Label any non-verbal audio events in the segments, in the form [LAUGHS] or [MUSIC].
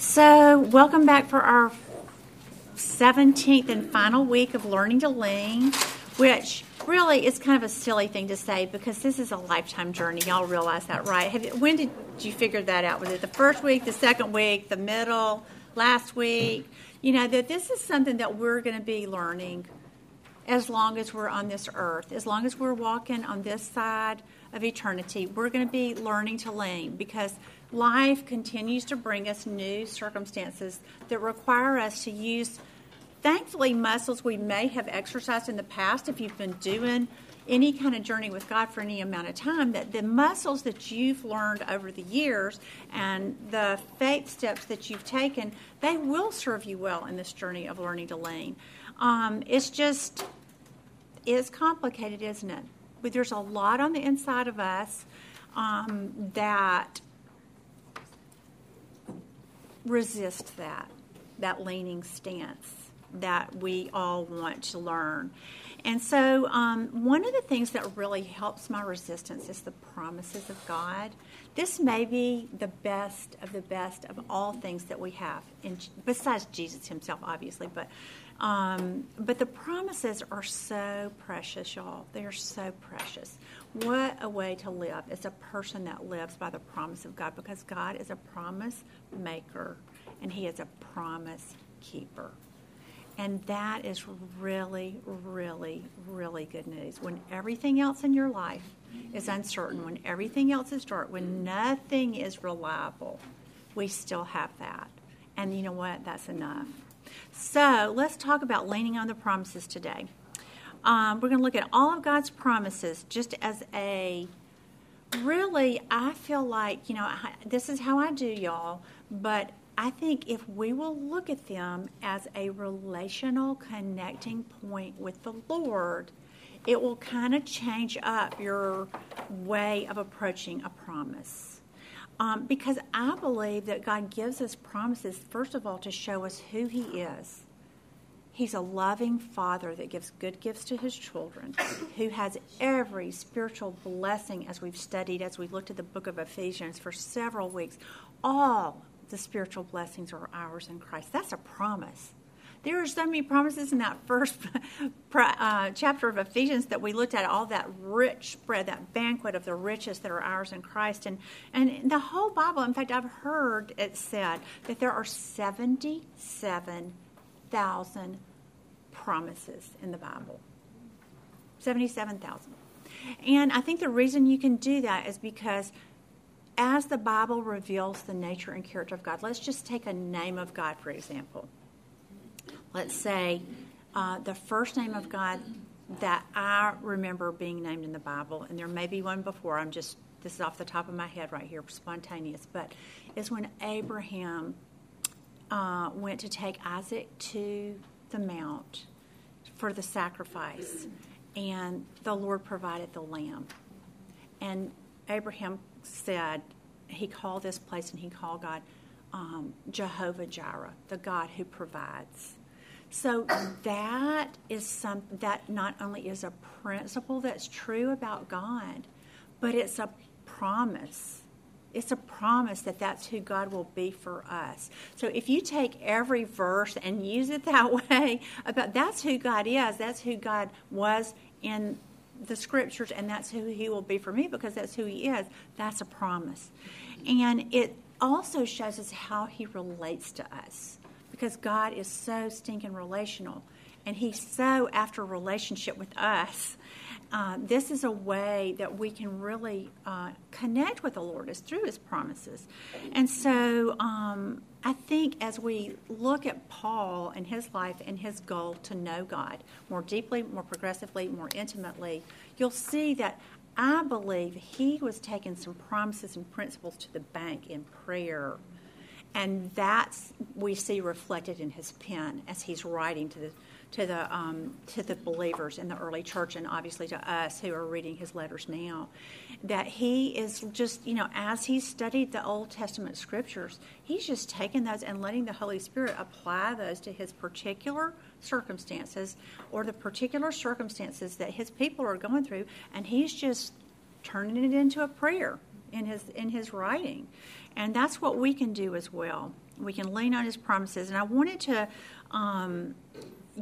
So, welcome back for our 17th and final week of Learning to Lean, which really is kind of a silly thing to say because this is a lifetime journey. Y'all realize that, right? Have, when did you figure that out? Was it the first week, the second week, the middle, last week? You know, that this is something that we're going to be learning as long as we're on this earth, as long as we're walking on this side of eternity, we're going to be learning to lean because life continues to bring us new circumstances that require us to use, thankfully, muscles we may have exercised in the past if you've been doing any kind of journey with God for any amount of time, that the muscles that you've learned over the years and the faith steps that you've taken, they will serve you well in this journey of learning to lean. Um, it's just, it's complicated, isn't it? But there's a lot on the inside of us um, that resist that, that leaning stance that we all want to learn. And so, um, one of the things that really helps my resistance is the promises of God. This may be the best of the best of all things that we have, in, besides Jesus Himself, obviously. But um, but the promises are so precious, y'all. They are so precious. What a way to live as a person that lives by the promise of God because God is a promise maker and He is a promise keeper. And that is really, really, really good news. When everything else in your life is uncertain, when everything else is dark, when nothing is reliable, we still have that. And you know what? That's enough. So let's talk about leaning on the promises today. Um, we're going to look at all of God's promises just as a really, I feel like, you know, I, this is how I do, y'all, but I think if we will look at them as a relational connecting point with the Lord, it will kind of change up your way of approaching a promise. Um, because I believe that God gives us promises, first of all, to show us who He is. He's a loving Father that gives good gifts to His children, who has every spiritual blessing, as we've studied, as we looked at the book of Ephesians for several weeks. All the spiritual blessings are ours in Christ. That's a promise. There are so many promises in that first [LAUGHS] uh, chapter of Ephesians that we looked at, all that rich spread, that banquet of the riches that are ours in Christ. And, and the whole Bible, in fact, I've heard it said that there are 77,000 promises in the Bible. 77,000. And I think the reason you can do that is because as the Bible reveals the nature and character of God, let's just take a name of God, for example let's say, uh, the first name of God that I remember being named in the Bible, and there may be one before, I'm just, this is off the top of my head right here, spontaneous, but is when Abraham uh, went to take Isaac to the mount for the sacrifice, and the Lord provided the lamb. And Abraham said, he called this place and he called God um, Jehovah Jireh, the God who provides. So that is some that not only is a principle that's true about God, but it's a promise. It's a promise that that's who God will be for us. So if you take every verse and use it [LAUGHS] that way, about that's who God is, that's who God was in the scriptures, and that's who He will be for me because that's who He is. That's a promise, and it also shows us how He relates to us because God is so stinking relational and He's so after relationship with us. Uh, this is a way that we can really uh, connect with the Lord is through His promises. And so um, I think as we look at Paul and his life and his goal to know God more deeply, more progressively, more intimately, you'll see that I believe he was taking some promises and principles to the bank in prayer and that's we see reflected in his pen as he's writing to the to the um, to the believers in the early church, and obviously to us who are reading his letters now, that he is just you know as he studied the Old Testament scriptures, he's just taking those and letting the Holy Spirit apply those to his particular circumstances or the particular circumstances that his people are going through, and he's just turning it into a prayer in his in his writing. And that's what we can do as well. We can lean on His promises. And I wanted to um,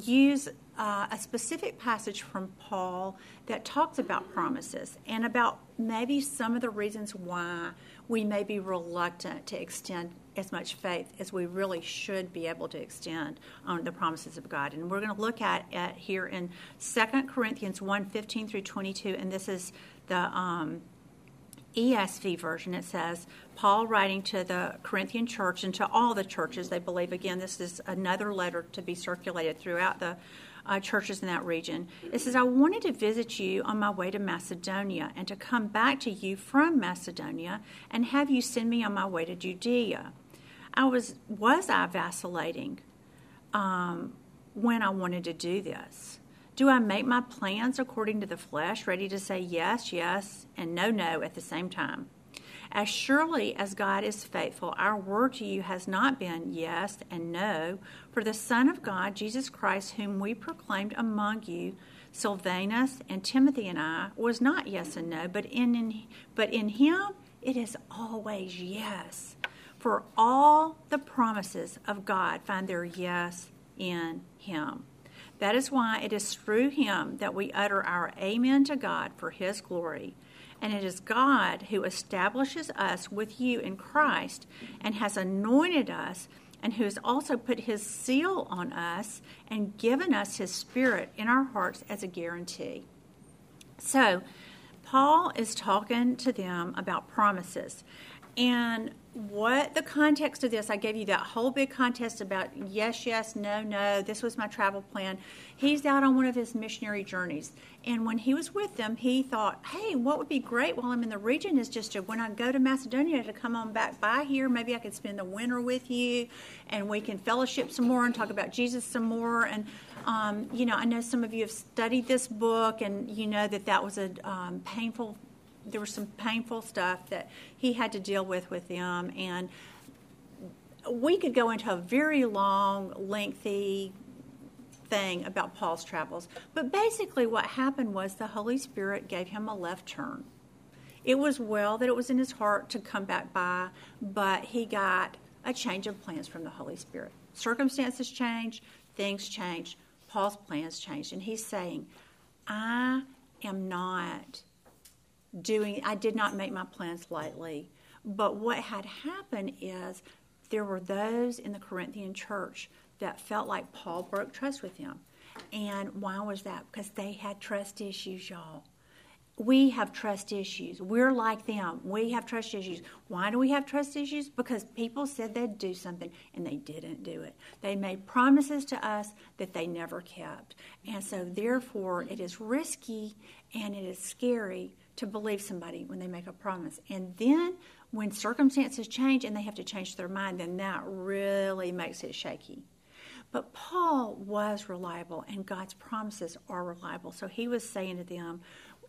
use uh, a specific passage from Paul that talks about promises and about maybe some of the reasons why we may be reluctant to extend as much faith as we really should be able to extend on the promises of God. And we're going to look at it here in 2 Corinthians 1 15 through 22, and this is the um, ESV version. It says, Paul writing to the Corinthian church and to all the churches, they believe, again, this is another letter to be circulated throughout the uh, churches in that region. It says, I wanted to visit you on my way to Macedonia and to come back to you from Macedonia and have you send me on my way to Judea. I was, was I vacillating um, when I wanted to do this? Do I make my plans according to the flesh, ready to say yes, yes, and no, no at the same time? As surely as God is faithful, our word to you has not been yes and no, for the Son of God, Jesus Christ, whom we proclaimed among you, Silvanus and Timothy and I, was not yes and no, but in, in but in him it is always yes. For all the promises of God find their yes in him. That is why it is through him that we utter our amen to God for his glory. And it is God who establishes us with you in Christ and has anointed us and who has also put his seal on us and given us his spirit in our hearts as a guarantee. So, Paul is talking to them about promises. And what the context of this, I gave you that whole big contest about yes, yes, no, no. This was my travel plan. He's out on one of his missionary journeys. And when he was with them, he thought, hey, what would be great while I'm in the region is just to, when I go to Macedonia, to come on back by here. Maybe I could spend the winter with you and we can fellowship some more and talk about Jesus some more. And, um, you know, I know some of you have studied this book and you know that that was a um, painful there was some painful stuff that he had to deal with with them, and we could go into a very long, lengthy thing about Paul's travels. But basically, what happened was the Holy Spirit gave him a left turn. It was well that it was in his heart to come back by, but he got a change of plans from the Holy Spirit. Circumstances changed, things changed, Paul's plans changed, and he's saying, I am not doing, I did not make my plans lightly. But what had happened is there were those in the Corinthian church that felt like Paul broke trust with them. And why was that? Because they had trust issues, y'all. We have trust issues. We're like them. We have trust issues. Why do we have trust issues? Because people said they'd do something and they didn't do it. They made promises to us that they never kept. And so, therefore, it is risky and it is scary to believe somebody when they make a promise. And then when circumstances change and they have to change their mind, then that really makes it shaky. But Paul was reliable, and God's promises are reliable. So he was saying to them,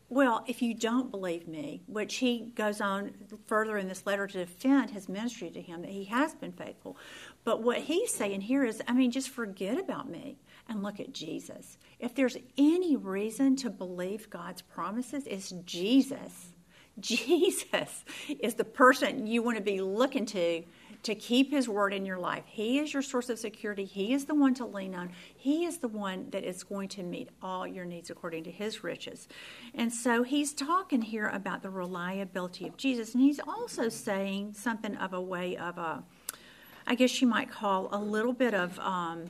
Well, if you don't believe me, which he goes on further in this letter to defend his ministry to him, that he has been faithful. But what he's saying here is, I mean, just forget about me and look at Jesus. If there's any reason to believe God's promises, it's Jesus. [LAUGHS] Jesus is the person you want to be looking to to keep his word in your life. He is your source of security. He is the one to lean on. He is the one that is going to meet all your needs according to his riches. And so he's talking here about the reliability of Jesus. And he's also saying something of a way of a, I guess you might call a little bit of um,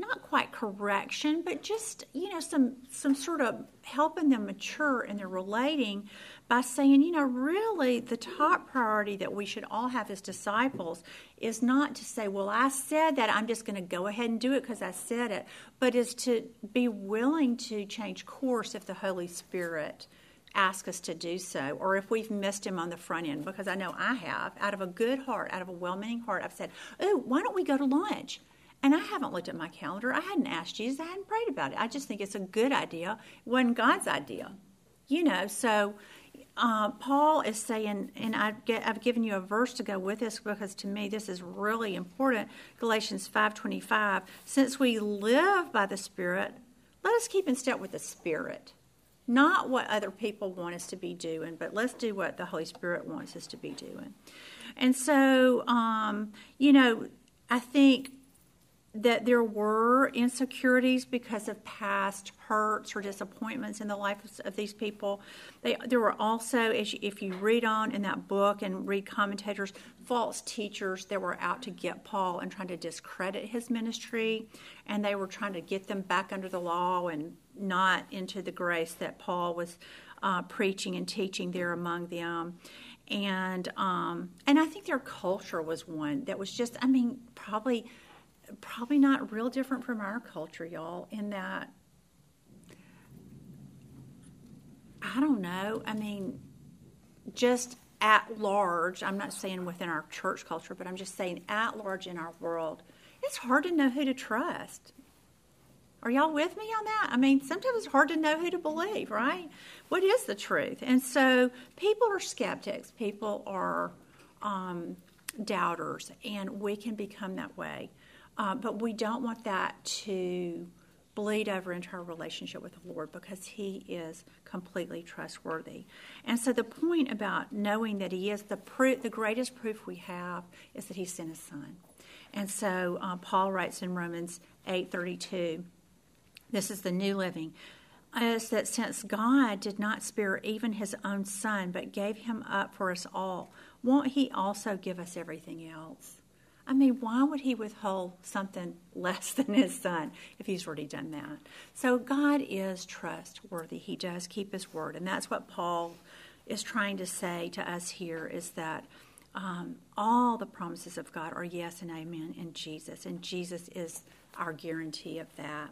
not quite correction, but just you know some some sort of helping them mature in their relating by saying, you know, really the top priority that we should all have as disciples is not to say, well, I said that, I'm just going to go ahead and do it because I said it, but is to be willing to change course if the Holy Spirit asks us to do so, or if we've missed him on the front end, because I know I have, out of a good heart, out of a well meaning heart, I've said, oh, why don't we go to lunch? And I haven't looked at my calendar. I hadn't asked Jesus. I hadn't prayed about it. I just think it's a good idea. It wasn't God's idea. You know, so uh, Paul is saying, and I have given you a verse to go with this because to me this is really important. Galatians 5.25, since we live by the Spirit, let us keep in step with the Spirit. Not what other people want us to be doing, but let's do what the Holy Spirit wants us to be doing. And so, um, you know, I think that there were insecurities because of past hurts or disappointments in the life of these people. They, there were also, you, if you read on in that book and read commentators, false teachers that were out to get Paul and trying to discredit his ministry, and they were trying to get them back under the law and not into the grace that Paul was uh, preaching and teaching there among them and um, and I think their culture was one that was just I mean probably probably not real different from our culture, y'all, in that I don't know. I mean, just at large, I'm not saying within our church culture, but I'm just saying at large in our world, it's hard to know who to trust. Are y'all with me on that? I mean, sometimes it's hard to know who to believe, right? What is the truth? And so people are skeptics, people are um, doubters, and we can become that way. Uh, but we don't want that to bleed over into our relationship with the Lord because He is completely trustworthy. And so the point about knowing that He is the proof, the greatest proof we have is that He sent His Son. And so uh, Paul writes in Romans eight thirty two. This is the New Living. Is that since God did not spare even his own son, but gave him up for us all, won't he also give us everything else? I mean, why would he withhold something less [LAUGHS] than his son if he's already done that? So God is trustworthy. He does keep his word. And that's what Paul is trying to say to us here is that um, all the promises of God are yes and amen in Jesus. And Jesus is our guarantee of that.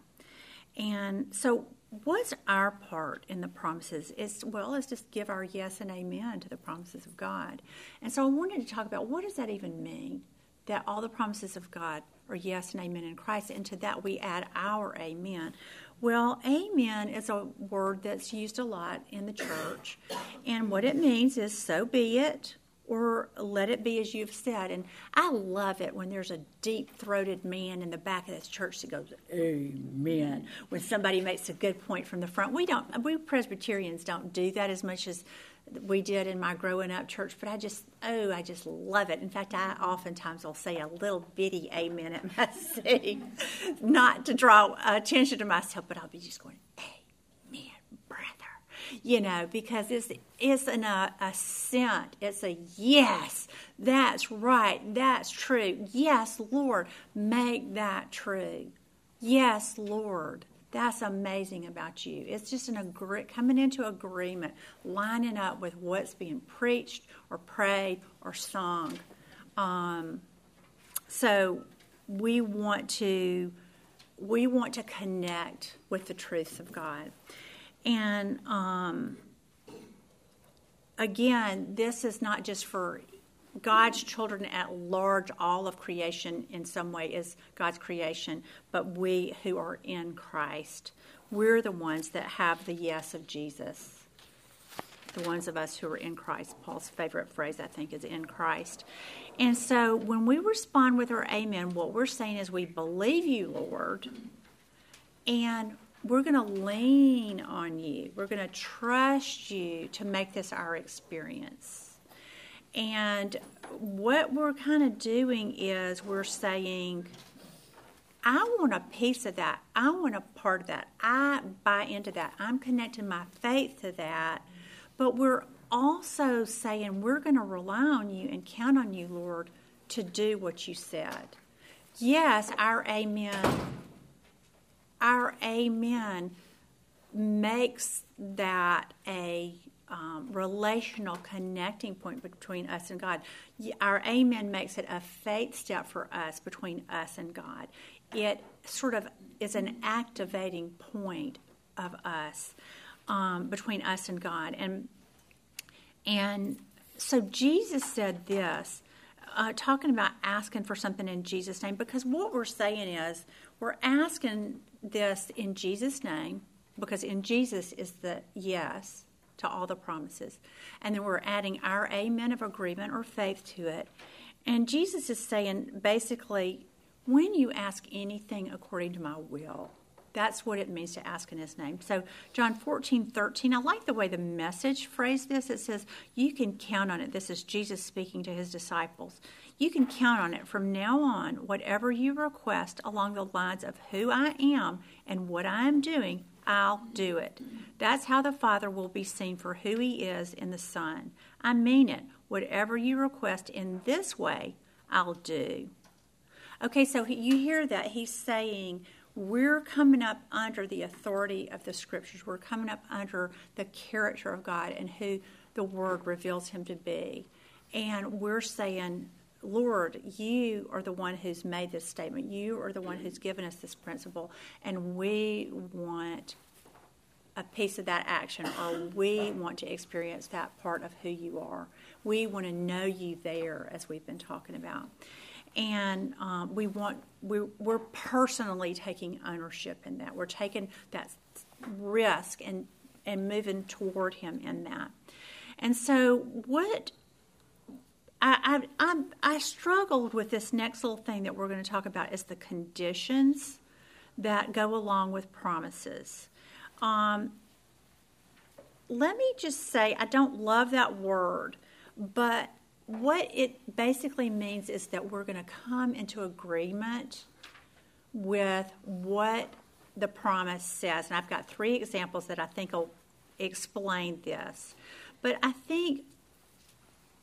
And so, what's our part in the promises? Is well, let's just give our yes and amen to the promises of God. And so, I wanted to talk about what does that even mean? That all the promises of God are yes and amen in Christ, and to that we add our amen. Well, amen is a word that's used a lot in the church, and what it means is so be it, or let it be as you've said. And I love it when there's a deep throated man in the back of this church that goes, Amen. When somebody makes a good point from the front. We don't, we Presbyterians don't do that as much as we did in my growing up church, but I just, oh, I just love it. In fact, I oftentimes will say a little bitty amen at my [LAUGHS] sitting, not to draw attention to myself, but I'll be just going, amen, brother, you know, because it's it's an uh, assent. It's a yes, that's right, that's true. Yes, Lord, make that true. Yes, Lord. That's amazing about you. It's just an agree- coming into agreement, lining up with what's being preached or prayed or sung. Um, so we want to we want to connect with the truths of God. And um, again, this is not just for God's children at large, all of creation in some way is God's creation, but we who are in Christ, we're the ones that have the yes of Jesus. The ones of us who are in Christ. Paul's favorite phrase, I think, is in Christ. And so when we respond with our amen, what we're saying is, We believe you, Lord, and we're going to lean on you. We're going to trust you to make this our experience. And what we're kind of doing is we're saying, I want a piece of that. I want a part of that. I buy into that. I'm connecting my faith to that. But we're also saying we're going to rely on you and count on you, Lord, to do what you said. Yes, our amen our amen makes that a um, relational connecting point between us and God. Our amen makes it a faith step for us between us and God. It sort of is an activating point of us um, between us and God. And and so Jesus said this, uh, talking about asking for something in Jesus' name, because what we're saying is we're asking this in Jesus' name because in Jesus is the yes to all the promises. And then we're adding our amen of agreement or faith to it. And Jesus is saying basically, when you ask anything according to my will, That's what it means to ask in his name. So, John 14, 13, I like the way the message phrased this. It says, You can count on it. This is Jesus speaking to his disciples. You can count on it from now on, whatever you request along the lines of who I am and what I am doing, I'll do it. That's how the Father will be seen for who He is in the Son. I mean it. Whatever you request in this way, I'll do. Okay, so you hear that He's saying, we're coming up under the authority of the Scriptures. We're coming up under the character of God and who the Word reveals Him to be. And we're saying, Lord, you are the one who's made this statement. You are the one who's given us this principle, and we want a piece of that action, or we want to experience that part of who you are. We want to know you there, as we've been talking about, and um, we want we, we're personally taking ownership in that. We're taking that risk and and moving toward Him in that. And so, what I, I, I, struggled with this next little thing that we're going to talk about is the conditions that go along with promises. Um, let me just say, I don't love that word, but what it basically means is that we're going to come into agreement with what the promise says. And I've got three examples that I think will explain this. But I think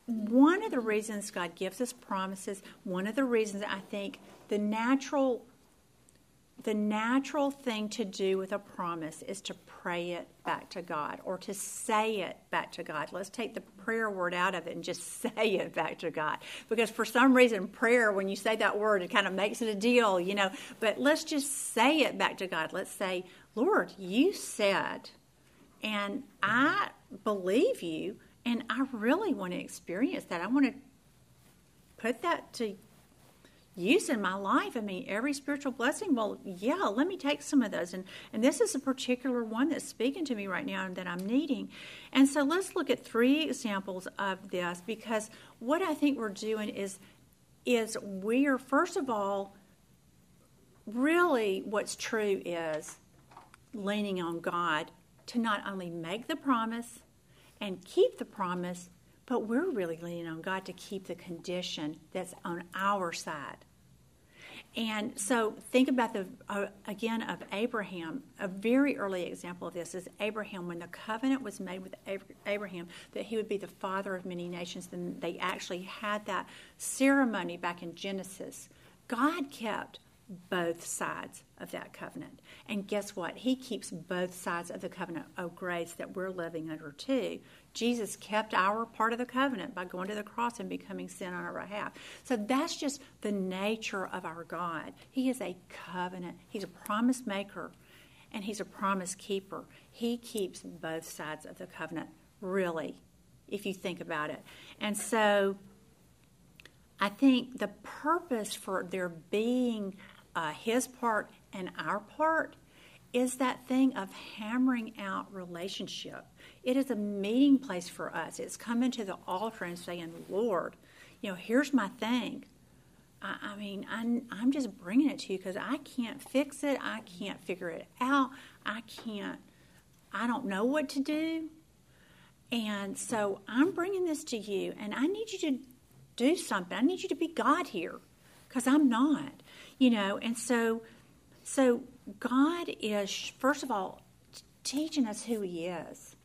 one of the reasons God gives us promises, one of the reasons I think the natural the natural thing to do with a promise is to pray it back to God or to say it back to God. Let's take the prayer word out of it and just [LAUGHS] say it back to God. Because for some reason, prayer, when you say that word, it kind of makes it a deal, you know. But let's just say it back to God. Let's say, Lord, you said, and I believe you, and I really want to experience that. I want to put that to use in my life. I mean, every spiritual blessing, well, yeah, let me take some of those. And, and this is a particular one that's speaking to me right now and that I'm needing. And so let's look at three examples of this because what I think we're doing is, is we are, first of all, really what's true is leaning on God to not only make the promise, and keep the promise, but we're really leaning on God to keep the condition that's on our side. And so think about the uh, again of Abraham. A very early example of this is Abraham when the covenant was made with Abraham that he would be the father of many nations. Then they actually had that ceremony back in Genesis. God kept both sides of that covenant. And guess what? He keeps both sides of the covenant of grace that we're living under too. Jesus kept our part of the covenant by going to the cross and becoming sin on our behalf. So that's just the nature of our God. He is a covenant, He's a promise maker, and He's a promise keeper. He keeps both sides of the covenant, really, if you think about it. And so I think the purpose for there being uh, his part and our part is that thing of hammering out relationship. It is a meeting place for us. It's coming to the altar and saying, Lord, you know, here's my thing. I, I mean, I'm, I'm just bringing it to you because I can't fix it. I can't figure it out. I can't, I don't know what to do. And so I'm bringing this to you, and I need you to do something. I need you to be God here because I'm not you know and so so god is first of all teaching us who he is.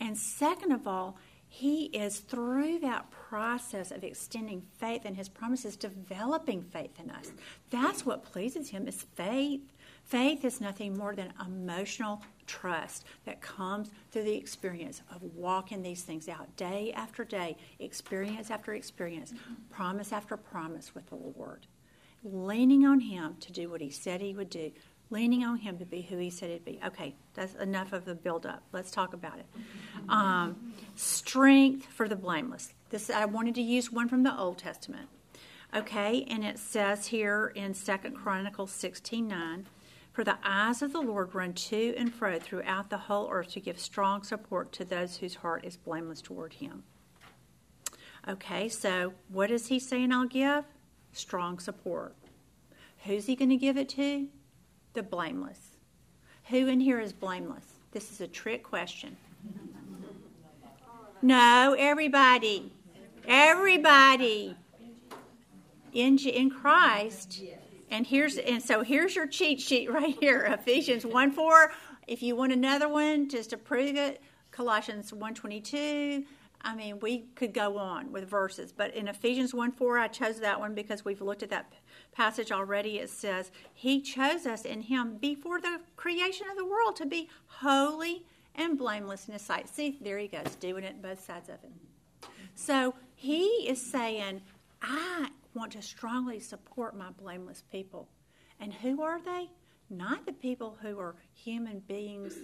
And second of all he is through that process of extending faith and his promises developing faith in us. That's what pleases him is faith. Faith is nothing more than emotional trust that comes through the experience of walking these things out day after day experience after experience promise after promise with the lord leaning on Him to do what He said He would do, leaning on Him to be who He said He'd be. Okay, that's enough of the build up. Let's talk about it. Um, strength for the blameless. This I wanted to use one from the Old Testament. Okay, and it says here in Second Chronicles sixteen nine. For the eyes of the Lord run to and fro throughout the whole earth to give strong support to those whose heart is blameless toward Him. Okay, so what is He saying I'll give? Strong support. Who's he going to give it to? The blameless. Who in here is blameless? This is a trick question. [LAUGHS] No, everybody. Everybody in in Christ. And here's and so here's your cheat sheet right here. [LAUGHS] Ephesians 1 4. If you want another one, just to prove it, Colossians 122. I mean, we could go on with verses, but in Ephesians 1 4, I chose that one because we've looked at that passage already. It says, He chose us in Him before the creation of the world to be holy and blameless in His sight. See, there He goes, doing it both sides of it. So He is saying, I want to strongly support my blameless people. And who are they? Not the people who are human beings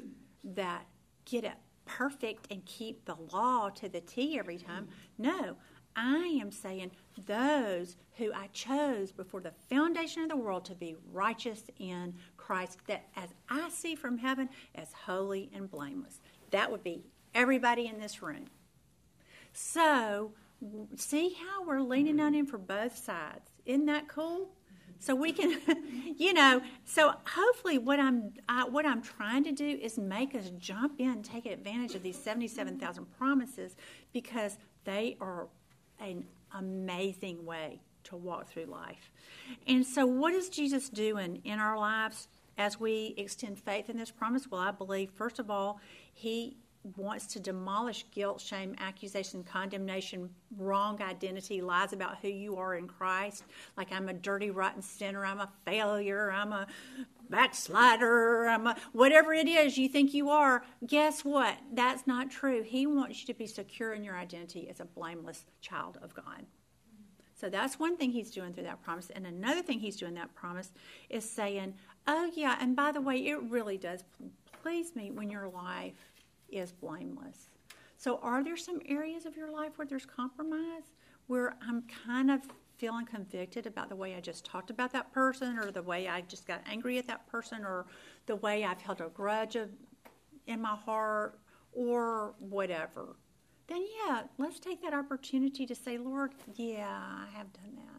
that get it perfect and keep the law to the T every time. No, I am saying those who I chose before the foundation of the world to be righteous in Christ, that as I see from heaven, as holy and blameless. That would be everybody in this room. So, see how we're leaning on mm-hmm. Him for both sides. Isn't that cool? So we can, [LAUGHS] you know, so hopefully what I'm I, what I'm trying to do is make us jump in, take advantage of these seventy-seven thousand promises because they are an amazing way to walk through life. And so, what is Jesus doing in our lives as we extend faith in this promise? Well, I believe first of all, he wants to demolish guilt, shame, accusation, condemnation, wrong identity, lies about who you are in Christ. Like I'm a dirty, rotten sinner, I'm a failure, I'm a backslider, I'm a whatever it is you think you are. Guess what? That's not true. He wants you to be secure in your identity as a blameless child of God. So that's one thing he's doing through that promise. And another thing he's doing that promise is saying, oh, yeah, and by the way, it really does please me when your life is blameless. So, are there some areas of your life where there's compromise, where I'm kind of feeling convicted about the way I just talked about that person, or the way I just got angry at that person, or the way I've held a grudge in my heart, or whatever? Then, yeah, let's take that opportunity to say, Lord, yeah, I have done that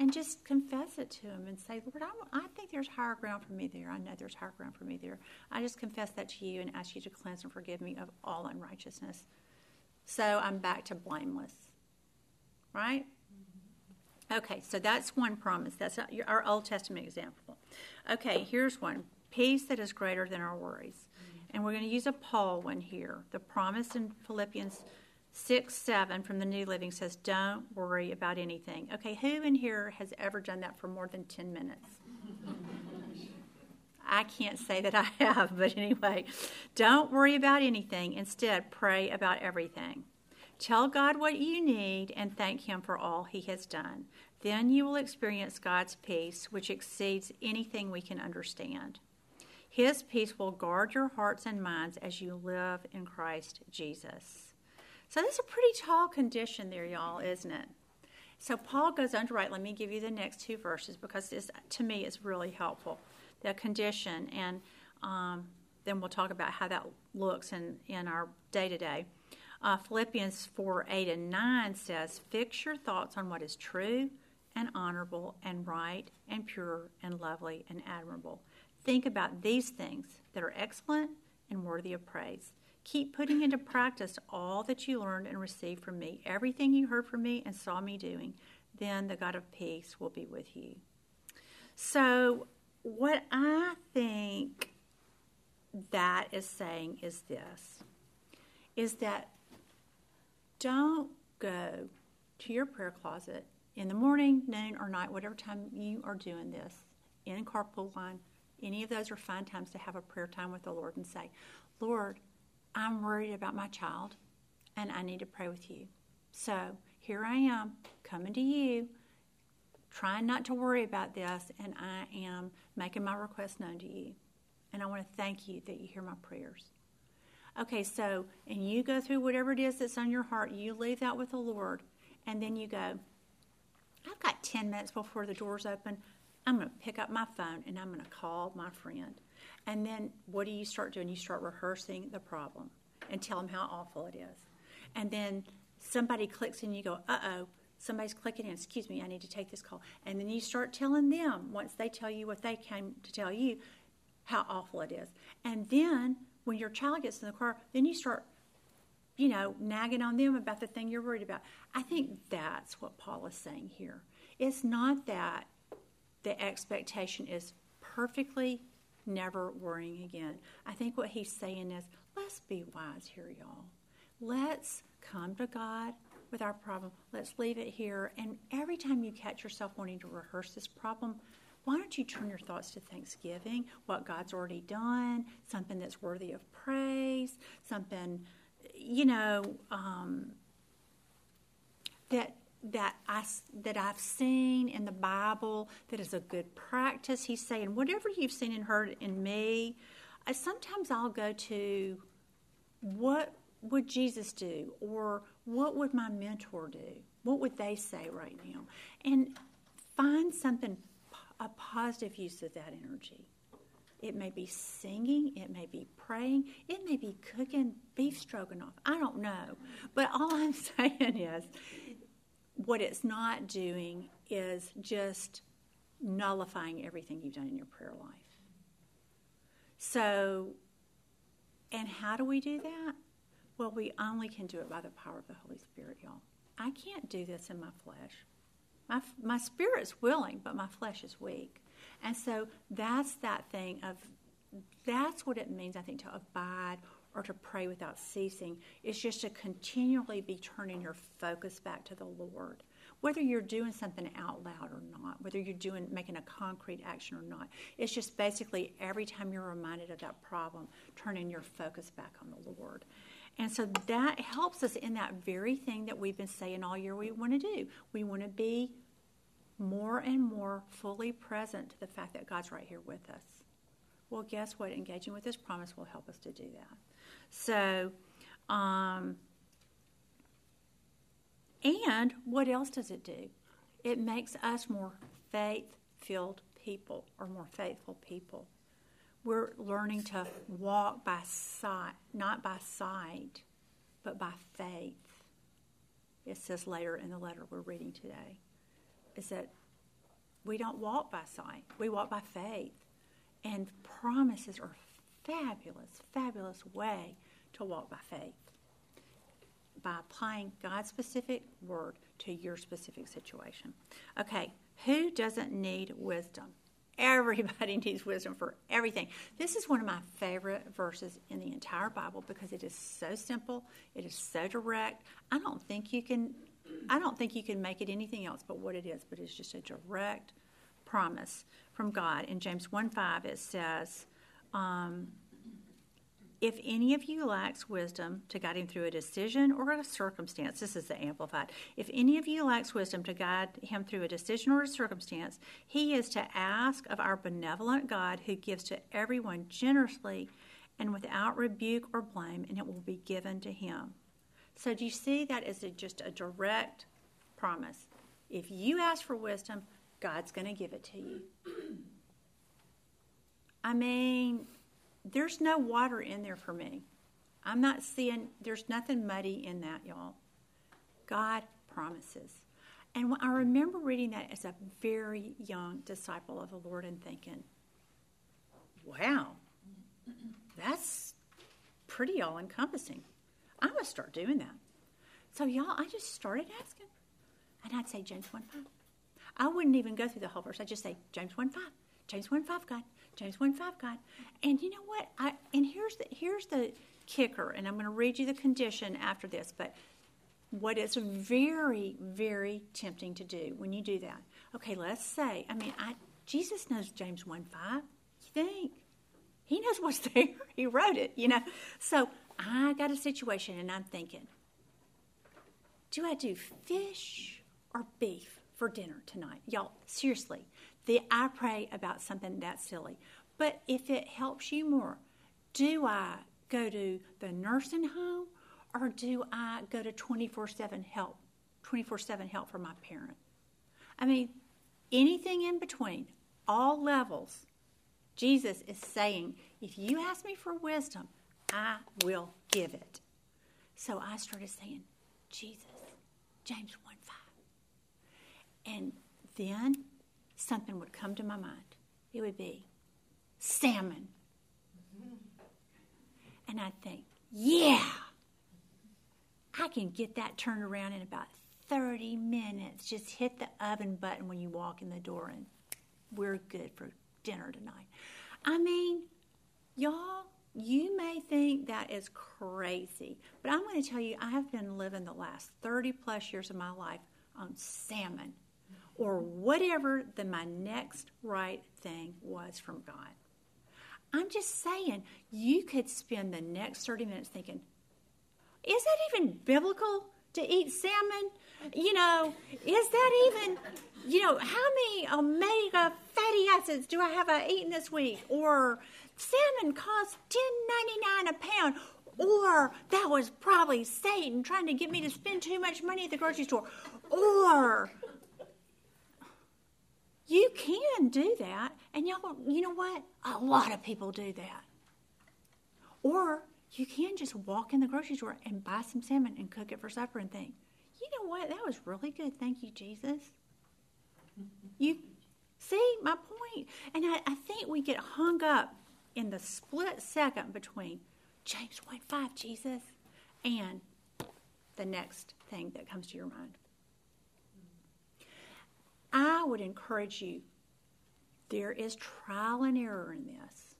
and just confess it to him and say, Lord, I, I, think there's higher ground for me there. I know there's higher ground for me there. I just confess that to you and ask you to cleanse and forgive me of all unrighteousness. So I'm back to blameless. Right? Okay, so that's one promise. That's our Old Testament example. Okay, here's one peace that is greater than our worries. And we're going to use a Paul one here. The promise in Philippians 6 7 from the New Living says, Don't worry about anything. Okay, who in here has ever done that for more than 10 minutes? [LAUGHS] I can't say that I have, but anyway, don't worry about anything. Instead, pray about everything. Tell God what you need and thank Him for all He has done. Then you will experience God's peace, which exceeds anything we can understand. His peace will guard your hearts and minds as you live in Christ Jesus. So that's a pretty tall condition there, y'all, isn't it? So Paul goes on to write, let me give you the next two verses because this, to me, is really helpful. The condition, and um, then we'll talk about how that looks in, in our day to day. Philippians 4 8 and 9 says, Fix your thoughts on what is true and honorable and right and pure and lovely and admirable. Think about these things that are excellent and worthy of praise. Keep putting into practice all that you learned and received from me, everything you heard from me and saw me doing. Then the God of peace will be with you. So, what I think that is saying is this is that don't go to your prayer closet in the morning, noon, or night, whatever time you are doing this, in carpool line. Any of those are fine times to have a prayer time with the Lord and say, Lord, I'm worried about my child and I need to pray with you. So here I am coming to you, trying not to worry about this, and I am making my request known to you. And I want to thank you that you hear my prayers. Okay, so, and you go through whatever it is that's on your heart, you leave that with the Lord, and then you go, I've got 10 minutes before the doors open. I'm going to pick up my phone and I'm going to call my friend. And then what do you start doing? You start rehearsing the problem and tell them how awful it is. And then somebody clicks and you go, uh oh, somebody's clicking in, excuse me, I need to take this call. And then you start telling them, once they tell you what they came to tell you, how awful it is. And then when your child gets in the car, then you start, you know, nagging on them about the thing you're worried about. I think that's what Paul is saying here. It's not that the expectation is perfectly never worrying again. I think what he's saying is let's be wise here, y'all. Let's come to God with our problem. Let's leave it here. And every time you catch yourself wanting to rehearse this problem, why don't you turn your thoughts to Thanksgiving, what God's already done, something that's worthy of praise, something, you know, um, that that I that I've seen in the Bible that is a good practice. He's saying whatever you've seen and heard in me. I, sometimes I'll go to what would Jesus do, or what would my mentor do? What would they say right now? And find something a positive use of that energy. It may be singing, it may be praying, it may be cooking beef stroganoff. I don't know. But all [LAUGHS] I'm saying is what it's not doing is just nullifying everything you've done in your prayer life. So, and how do we do that? Well, we only can do it by the power of the Holy Spirit, y'all. I can't do this in my flesh. My, my spirit's willing, but my flesh is weak. And so that's that thing of, that's what it means, I think, to abide or to pray without ceasing. It's just to continually be turning your focus back to the Lord. Whether you're doing something out loud or not, whether you're doing making a concrete action or not, it's just basically every time you're reminded of that problem, turning your focus back on the Lord. And so that helps us in that very thing that we've been saying all year we want to do. We want to be more and more fully present to the fact that God's right here with us. Well, guess what? Engaging with His promise will help us to do that. So, um, and what else does it do? It makes us more faith filled people or more faithful people. We're learning to walk by sight, not by sight, but by faith. It says later in the letter we're reading today. Is that we don't walk by sight, we walk by faith. And promises are fabulous, fabulous way to walk by faith by applying God's specific word to your specific situation. Okay, who doesn't need wisdom? Everybody [LAUGHS] needs wisdom for everything. This is one of my favorite verses in the entire Bible because it is so simple, it is so direct. I don't think you can I don't think you can make it anything else but what it is, but it's just a direct promise from God. In James 1 5, it says, um, if any of you lacks wisdom to guide him through a decision or a circumstance, this is the Amplified. If any of you lacks wisdom to guide him through a decision or a circumstance, he is to ask of our benevolent God who gives to everyone generously and without rebuke or blame, and it will be given to him. So, do you see that as a, just a direct promise? If you ask for wisdom, God's going to give it to you. I mean, there's no water in there for me. I'm not seeing, there's nothing muddy in that, y'all. God promises. And I remember reading that as a very young disciple of the Lord and thinking, wow, that's pretty all encompassing. I'm going to start doing that. So, y'all, I just started asking. And I'd say, James 1 5. I wouldn't even go through the whole verse. I'd just say, James 1 5. James 1 5, God. James 1 5, God. And you know what? I, and here's the, here's the kicker, and I'm going to read you the condition after this, but what is very, very tempting to do when you do that. Okay, let's say, I mean, I, Jesus knows James 1 5. You think? He knows what's [LAUGHS] there. He wrote it, you know. So I got a situation and I'm thinking, do I do fish or beef for dinner tonight? Y'all, seriously, the, I pray about something that silly. But if it helps you more, do I go to the nursing home or do I go to 24 7 help? 24 7 help for my parent. I mean, anything in between, all levels, Jesus is saying, if you ask me for wisdom, I will give it. So I started saying, Jesus, James 1 5. And then something would come to my mind. It would be salmon. and I'd think, yeah, I can get that turned around in about 30 minutes. Just hit the oven button when you walk in the door, and we're good for dinner tonight. I mean, y'all, you may think that is crazy, but I'm going to tell you, I have been living the last 30 plus years of my life on salmon or whatever the my next right thing was from God. I'm just saying, you could spend the next 30 minutes thinking, is that even biblical to eat salmon? You know, is that even, you know, how many omega fatty acids do I have I eaten this week? Or salmon costs $10.99 a pound. Or that was probably Satan trying to get me to spend too much money at the grocery store. Or you can do that, and y'all, you know what? A lot of people do that. Or you can just walk in the grocery store and buy some salmon and cook it for supper and think, you know what? That was really good. Thank you, Jesus. You see my point? And I, I think we get hung up in the split second between James 1 5, Jesus, and the next thing that comes to your mind. I would encourage you, there is trial and error in this,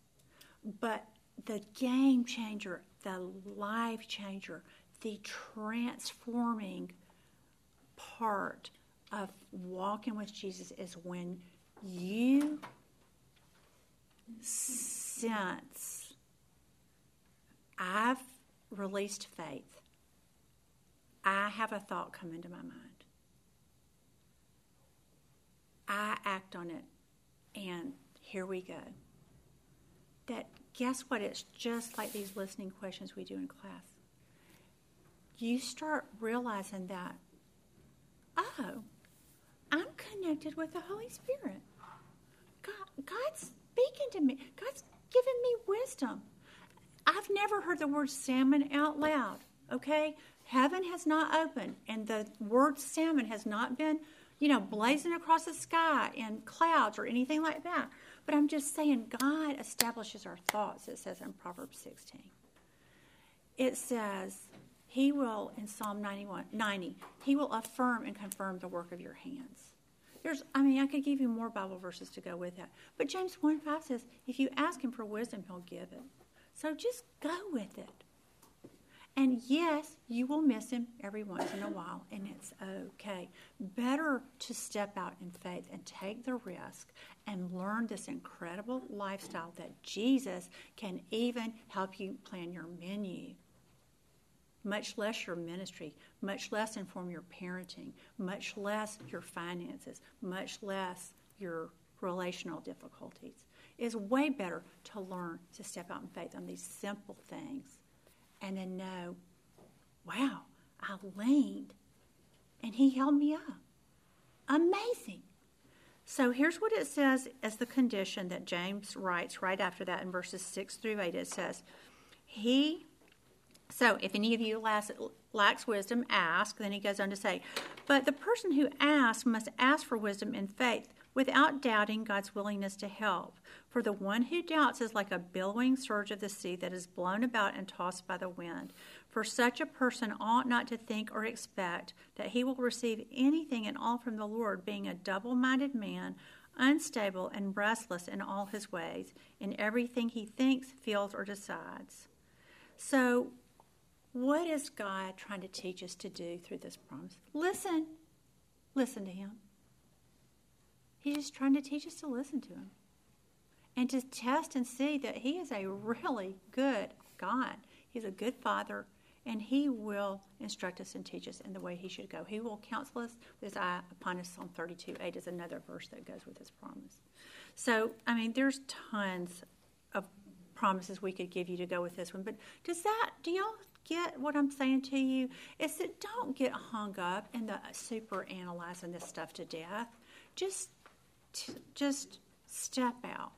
but the game changer, the life changer, the transforming part of walking with Jesus is when you sense I've released faith. I have a thought come into my mind. I act on it, and here we go. That guess what? It's just like these listening questions we do in class. You start realizing that, oh, I'm connected with the Holy Spirit. God, God's speaking to me. God's giving me wisdom. I've never heard the word salmon out loud, okay? Heaven has not opened, and the word salmon has not been you know, blazing across the sky in clouds or anything like that. But I'm just saying, God establishes our thoughts, it says in Proverbs 16. It says, He will, in Psalm 91, 90, He will affirm and confirm the work of your hands. There's, I mean, I could give you more Bible verses to go with that. But James 1 5 says, if you ask Him for wisdom, He'll give it. So just go with it. And yes, you will miss him every once in a while, and it's okay. Better to step out in faith and take the risk and learn this incredible lifestyle that Jesus can even help you plan your menu. Much less your ministry, much less inform your parenting, much less your finances, much less your relational difficulties. It's way better to learn to step out in faith on these simple things and then know, wow, I leaned and he held me up. Amazing. So here's what it says as the condition that James writes right after that in verses 6 through 8. It says, He, so if any of you lacks, lacks wisdom, ask. Then he goes on to say, But the person who asks must ask for wisdom in faith without doubting God's willingness to help. For the one who doubts is like a billowing surge of the sea that is blown about and tossed by the wind. For such a person ought not to think or expect that he will receive anything at all from the Lord, being a double minded man, unstable and restless in all his ways, in everything he thinks, feels, or decides. So, what is God trying to teach us to do through this promise? Listen. Listen to him. He's just trying to teach us to listen to Him and to test and see that He is a really good God. He's a good Father, and He will instruct us and teach us in the way He should go. He will counsel us with His eye upon us. Psalm 32 8 is another verse that goes with His promise. So, I mean, there's tons of promises we could give you to go with this one, but does that, do y'all get what I'm saying to you? Is that don't get hung up in the super analyzing this stuff to death. Just just step out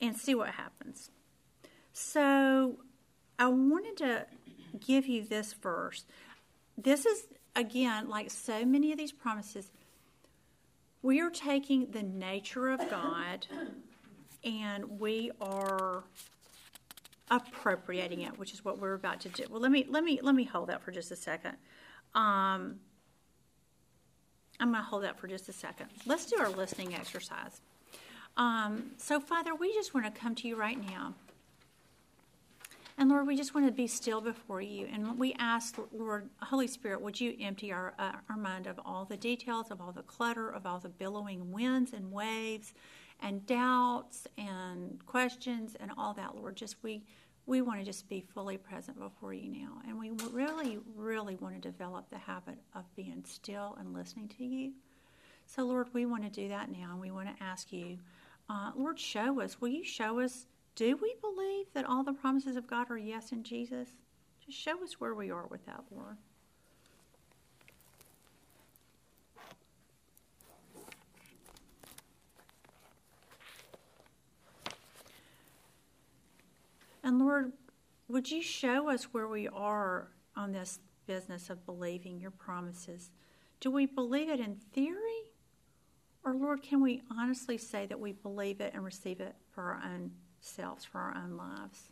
and see what happens. So, I wanted to give you this verse. This is, again, like so many of these promises, we are taking the nature of God and we are appropriating it, which is what we're about to do. Well, let me let me let me hold that for just a second. Um, I'm going to hold that for just a second. Let's do our listening exercise. Um, so, Father, we just want to come to you right now. And Lord, we just want to be still before you. And we ask, Lord, Holy Spirit, would you empty our, uh, our mind of all the details, of all the clutter, of all the billowing winds and waves and doubts and questions and all that, Lord. Just we we want to just be fully present before you now. And we really, really want to develop the habit of being still and listening to you. So, Lord, we want to do that now. And we want to ask you, uh, Lord, show us. Will you show us? Do we believe that all the promises of God are yes in Jesus? Just show us where we are with that, Lord. And Lord, would you show us where we are on this business of believing your promises? Do we believe it in theory? Or, Lord, can we honestly say that we believe it and receive it for our own selves, for our own lives?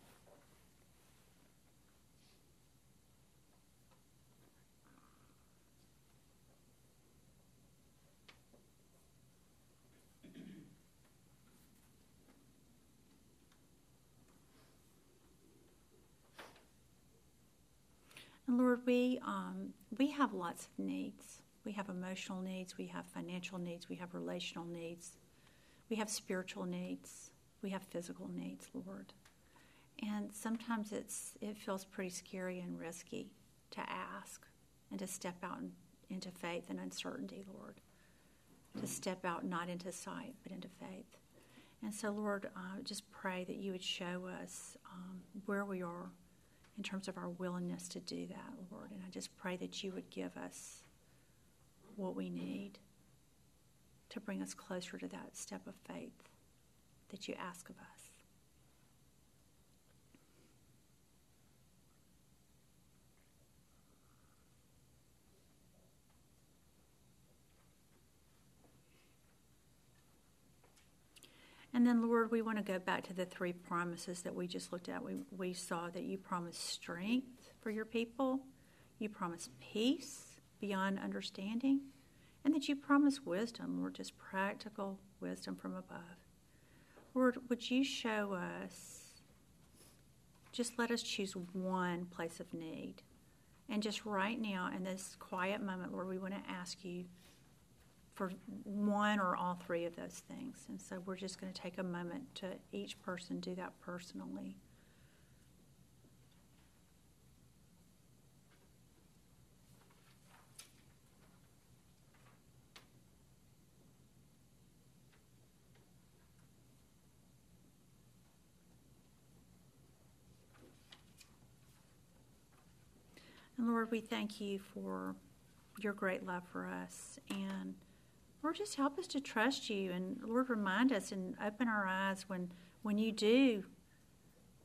Lord, we um, we have lots of needs. We have emotional needs. We have financial needs. We have relational needs. We have spiritual needs. We have physical needs, Lord. And sometimes it's it feels pretty scary and risky to ask and to step out in, into faith and uncertainty, Lord. To step out not into sight but into faith. And so, Lord, uh, just pray that you would show us um, where we are in terms of our willingness to do that, Lord. And I just pray that you would give us what we need to bring us closer to that step of faith that you ask of us. And then, Lord, we want to go back to the three promises that we just looked at. We, we saw that you promised strength for your people, you promised peace beyond understanding, and that you promised wisdom, Lord, just practical wisdom from above. Lord, would you show us, just let us choose one place of need. And just right now, in this quiet moment, Lord, we want to ask you for one or all three of those things. And so we're just going to take a moment to each person do that personally. And Lord, we thank you for your great love for us and Lord, just help us to trust you. And Lord, remind us and open our eyes when, when you do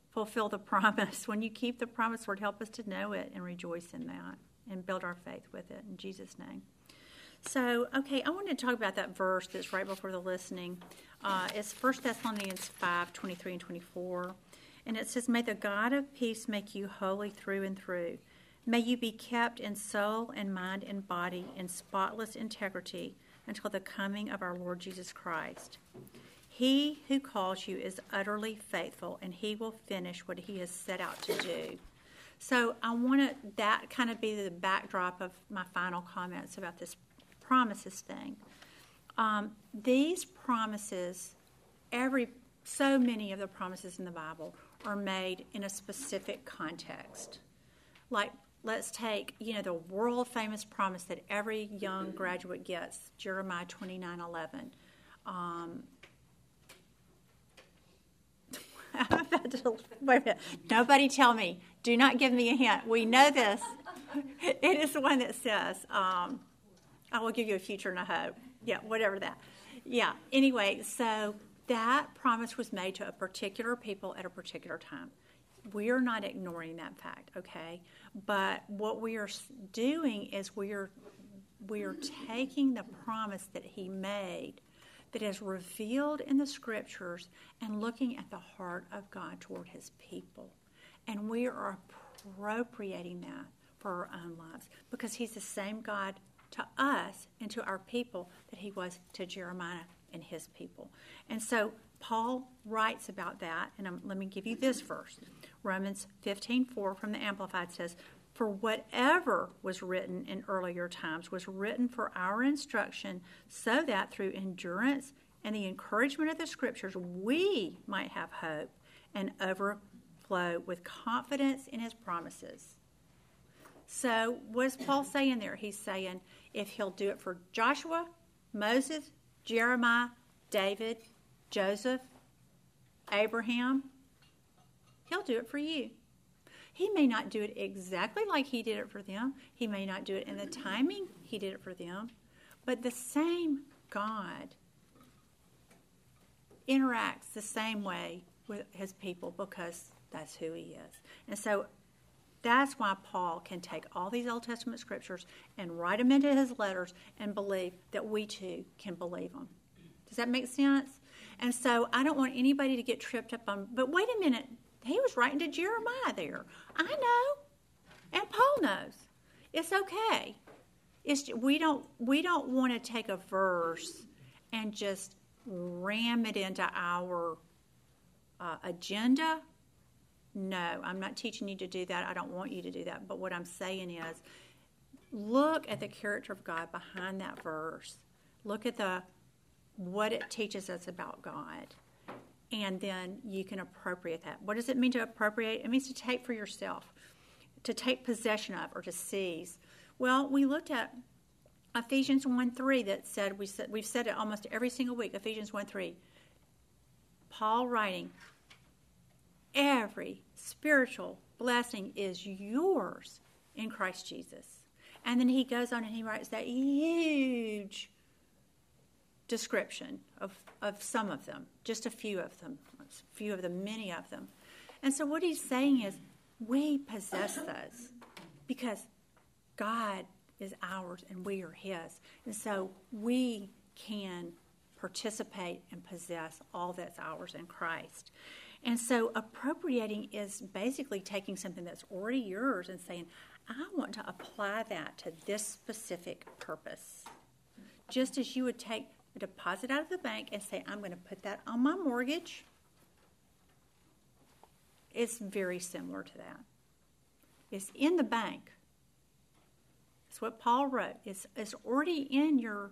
fulfill the [LAUGHS] promise, when you keep the promise, Lord, help us to know it and rejoice in that and build our faith with it. In Jesus' name. So, okay, I wanted to talk about that verse that's right before the listening. Uh, it's 1 Thessalonians 5 23 and 24. And it says, May the God of peace make you holy through and through. May you be kept in soul and mind and body in spotless integrity until the coming of our Lord Jesus Christ. He who calls you is utterly faithful, and he will finish what he has set out to do. So I want that kind of be the backdrop of my final comments about this promises thing. Um, these promises, every so many of the promises in the Bible are made in a specific context. Like let's take, you know, the world famous promise that every young graduate gets, Jeremiah 29 11. Um, [LAUGHS] wait a minute. Nobody tell me. Do not give me a hint. We know this. [LAUGHS] It is the one that says, um, I will give you a future and a hope. Yeah, whatever that. Yeah, anyway, so that promise was made to a particular people at a particular time. We are not ignoring that fact, okay? But what we are doing is we are we are taking the promise that he made that is revealed in the scriptures and looking at the heart of God toward his people And we are appropriating that for our own lives because He's the same God to us and to our people that He was to Jeremiah and his people. And so Paul writes about that, and I'm, let me give you this verse. Romans 15:4 from the Amplified says, "For whatever was written in earlier times was written for our instruction, so that through endurance and the encouragement of the Scriptures we might have hope and overflow with confidence in His promises." So, what is Paul saying there? He's saying if he'll do it for Joshua, Moses, Jeremiah, David, Joseph, Abraham, he'll do it for you. He may not do it exactly like he did it for them. He may not do it in the timing he did it for them. But the same God interacts the same way with his people because that's who he is. And so that's why Paul can take all these Old Testament scriptures and write them into his letters and believe that we too can believe them. Does that make sense? And so I don't want anybody to get tripped up on, but wait a minute, he was writing to Jeremiah there. I know. And Paul knows. It's okay. It's we don't we don't want to take a verse and just ram it into our uh, agenda no, I'm not teaching you to do that. I don't want you to do that. But what I'm saying is look at the character of God behind that verse. Look at the what it teaches us about God. And then you can appropriate that. What does it mean to appropriate? It means to take for yourself, to take possession of, or to seize. Well, we looked at Ephesians 1 3 that said, we said we've said it almost every single week, Ephesians 1 3. Paul writing, every spiritual blessing is yours in Christ Jesus. And then he goes on and he writes that huge description of, of some of them, just a few of them, a few of them, many of them. And so what he's saying is we possess those because God is ours and we are his. And so we can participate and possess all that's ours in Christ. And so appropriating is basically taking something that's already yours and saying, I want to apply that to this specific purpose. Just as you would take a deposit out of the bank and say, I'm going to put that on my mortgage. It's very similar to that. It's in the bank. That's what Paul wrote. It's, it's already in your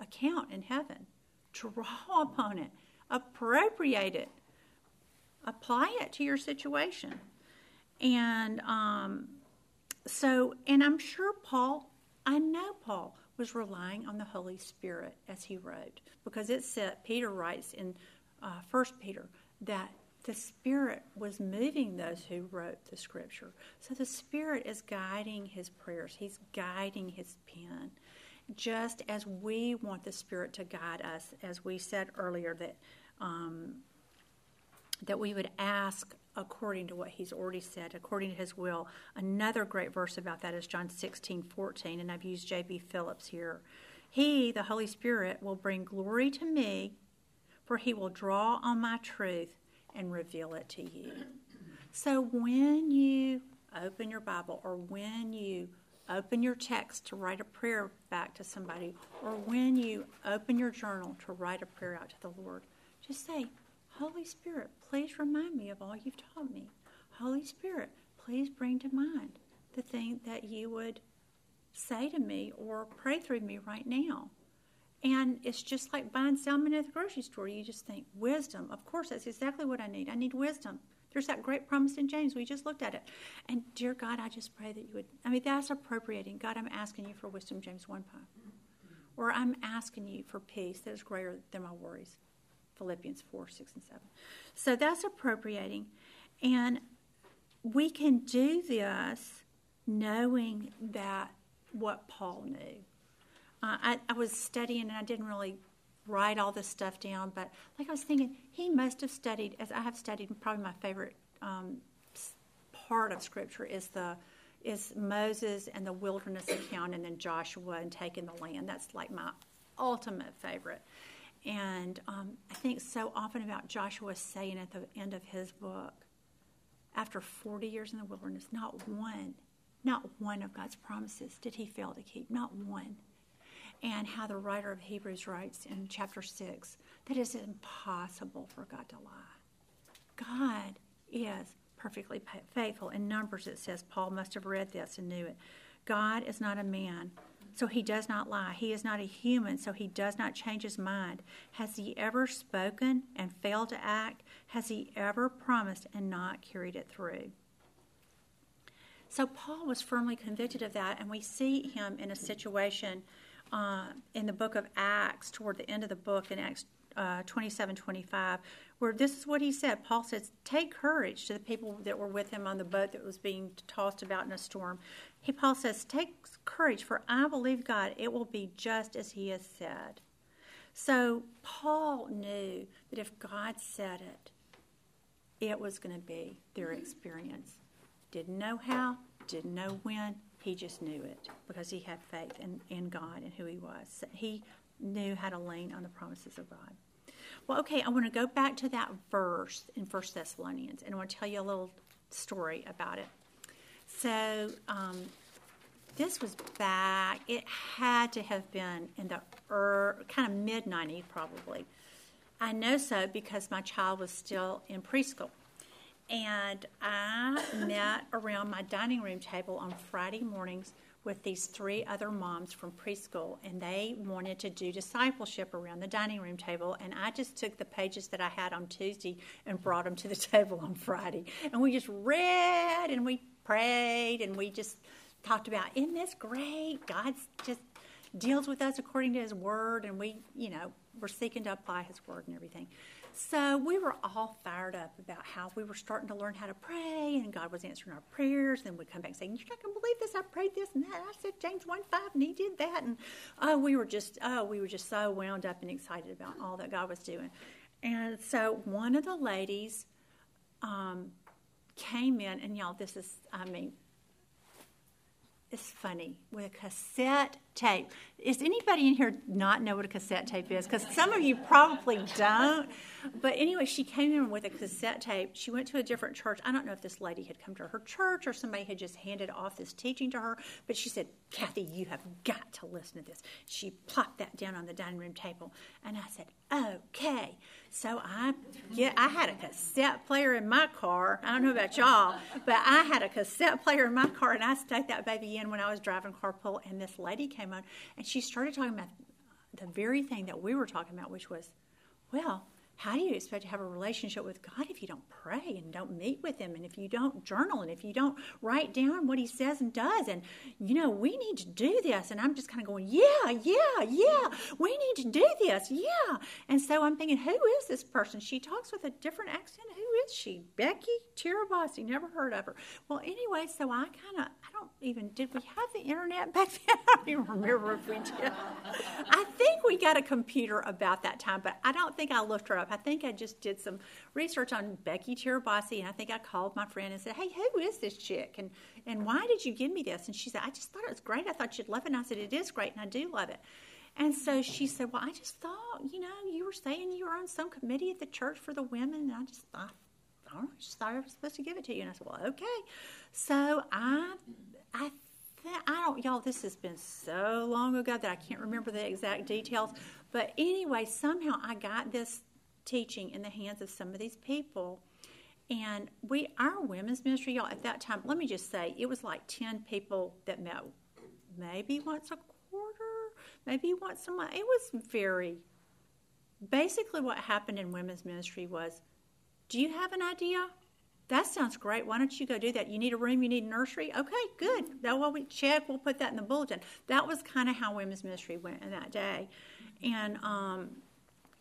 account in heaven. Draw upon it, appropriate it apply it to your situation. And um, so, and I'm sure Paul, I know Paul was relying on the Holy Spirit as he wrote, because it said, Peter writes in uh, 1 Peter that the Spirit was moving those who wrote the Scripture. So the Spirit is guiding his prayers, he's guiding his pen. Just as we want the Spirit to guide us, as we said earlier, that um, that we would ask according to what he's already said, according to his will. Another great verse about that is John 16, 14, and I've used J.B. Phillips here. He, the Holy Spirit, will bring glory to me, for he will draw on my truth and reveal it to you. So when you open your Bible or when you open your text to write a prayer back to somebody, or when you open your journal to write a prayer out to the Lord, just say, Holy Spirit, please remind me of all you've taught me. Holy Spirit, please bring to mind the thing that you would say to me or pray through me right now. And it's just like buying salmon at the grocery store. You just think, wisdom. Of course, that's exactly what I need. I need wisdom. There's that great promise in James. We just looked at it. And dear God, I just pray that you would. I mean, that's appropriating. God, I'm asking you for wisdom, James 1 5. Or I'm asking you for peace that is greater than my worries. Philippians 4, 6, and 7. So that's appropriating. And we can do this knowing that what Paul knew. Uh, I, I was studying and I didn't really write all this stuff down, but like I was thinking, he must have studied, as I have studied, probably my favorite um, part of Scripture is the is Moses and the wilderness account, and then Joshua and taking the land. That's like my ultimate favorite. And um, I think so often about Joshua saying at the end of his book, after 40 years in the wilderness, not one, not one of God's promises did he fail to keep, not one. And how the writer of Hebrews writes in chapter 6 that it's impossible for God to lie. God is perfectly faithful. In Numbers, it says, Paul must have read this and knew it. God is not a man, so he does not lie. He is not a human, so he does not change his mind. Has he ever spoken and failed to act? Has he ever promised and not carried it through? So Paul was firmly convicted of that, and we see him in a situation uh, in the book of Acts, toward the end of the book, in Acts uh, 27 25, where this is what he said. Paul says, Take courage to the people that were with him on the boat that was being tossed about in a storm. He, Paul says, Take courage, for I believe God, it will be just as he has said. So Paul knew that if God said it, it was going to be their experience. Didn't know how, didn't know when, he just knew it because he had faith in, in God and who he was. He knew how to lean on the promises of God. Well, okay, I want to go back to that verse in First Thessalonians, and I want to tell you a little story about it. So, um, this was back, it had to have been in the er, kind of mid 90s, probably. I know so because my child was still in preschool. And I met around my dining room table on Friday mornings with these three other moms from preschool, and they wanted to do discipleship around the dining room table. And I just took the pages that I had on Tuesday and brought them to the [LAUGHS] table on Friday. And we just read and we prayed and we just talked about, isn't this great? God's just deals with us according to His Word, and we, you know, we're seeking to apply His Word and everything. So we were all fired up about how we were starting to learn how to pray, and God was answering our prayers. Then we'd come back saying, "You're not going to believe this! I prayed this and that. I said James one five, and He did that." And oh, we were just oh, we were just so wound up and excited about all that God was doing. And so one of the ladies um, came in, and y'all, this is I mean, it's funny with a cassette tape. Is anybody in here not know what a cassette tape is? Because some of you probably don't. But anyway, she came in with a cassette tape. She went to a different church. I don't know if this lady had come to her church or somebody had just handed off this teaching to her. But she said, Kathy, you have got to listen to this. She plopped that down on the dining room table. And I said, okay. So I get, I had a cassette player in my car. I don't know about y'all, but I had a cassette player in my car, and I stuck that baby in when I was driving carpool. And this lady came on, and she started talking about the very thing that we were talking about, which was, well, how do you expect to have a relationship with God if you don't pray and don't meet with Him and if you don't journal and if you don't write down what He says and does? And, you know, we need to do this. And I'm just kind of going, yeah, yeah, yeah, we need to do this, yeah. And so I'm thinking, who is this person? She talks with a different accent. Who is she? Becky Tirabassi, never heard of her. Well, anyway, so I kind of, I don't even, did we have the internet back then? [LAUGHS] I don't even remember if we did. I think we got a computer about that time, but I don't think I looked her up. I think I just did some research on Becky Tirabassi, and I think I called my friend and said, "Hey, who is this chick? And and why did you give me this?" And she said, "I just thought it was great. I thought you'd love it." And I said, "It is great, and I do love it." And so she said, "Well, I just thought, you know, you were saying you were on some committee at the church for the women, and I just thought." I just thought I was supposed to give it to you, and I said, "Well, okay." So I, I I don't, y'all, this has been so long ago that I can't remember the exact details. But anyway, somehow I got this teaching in the hands of some of these people. And we, our women's ministry, y'all, at that time, let me just say, it was like 10 people that met maybe once a quarter, maybe once a month. It was very, basically, what happened in women's ministry was do you have an idea? That sounds great. Why don't you go do that? You need a room, you need a nursery? Okay, good. That will we check, we'll put that in the bulletin. That was kind of how women's ministry went in that day. And um,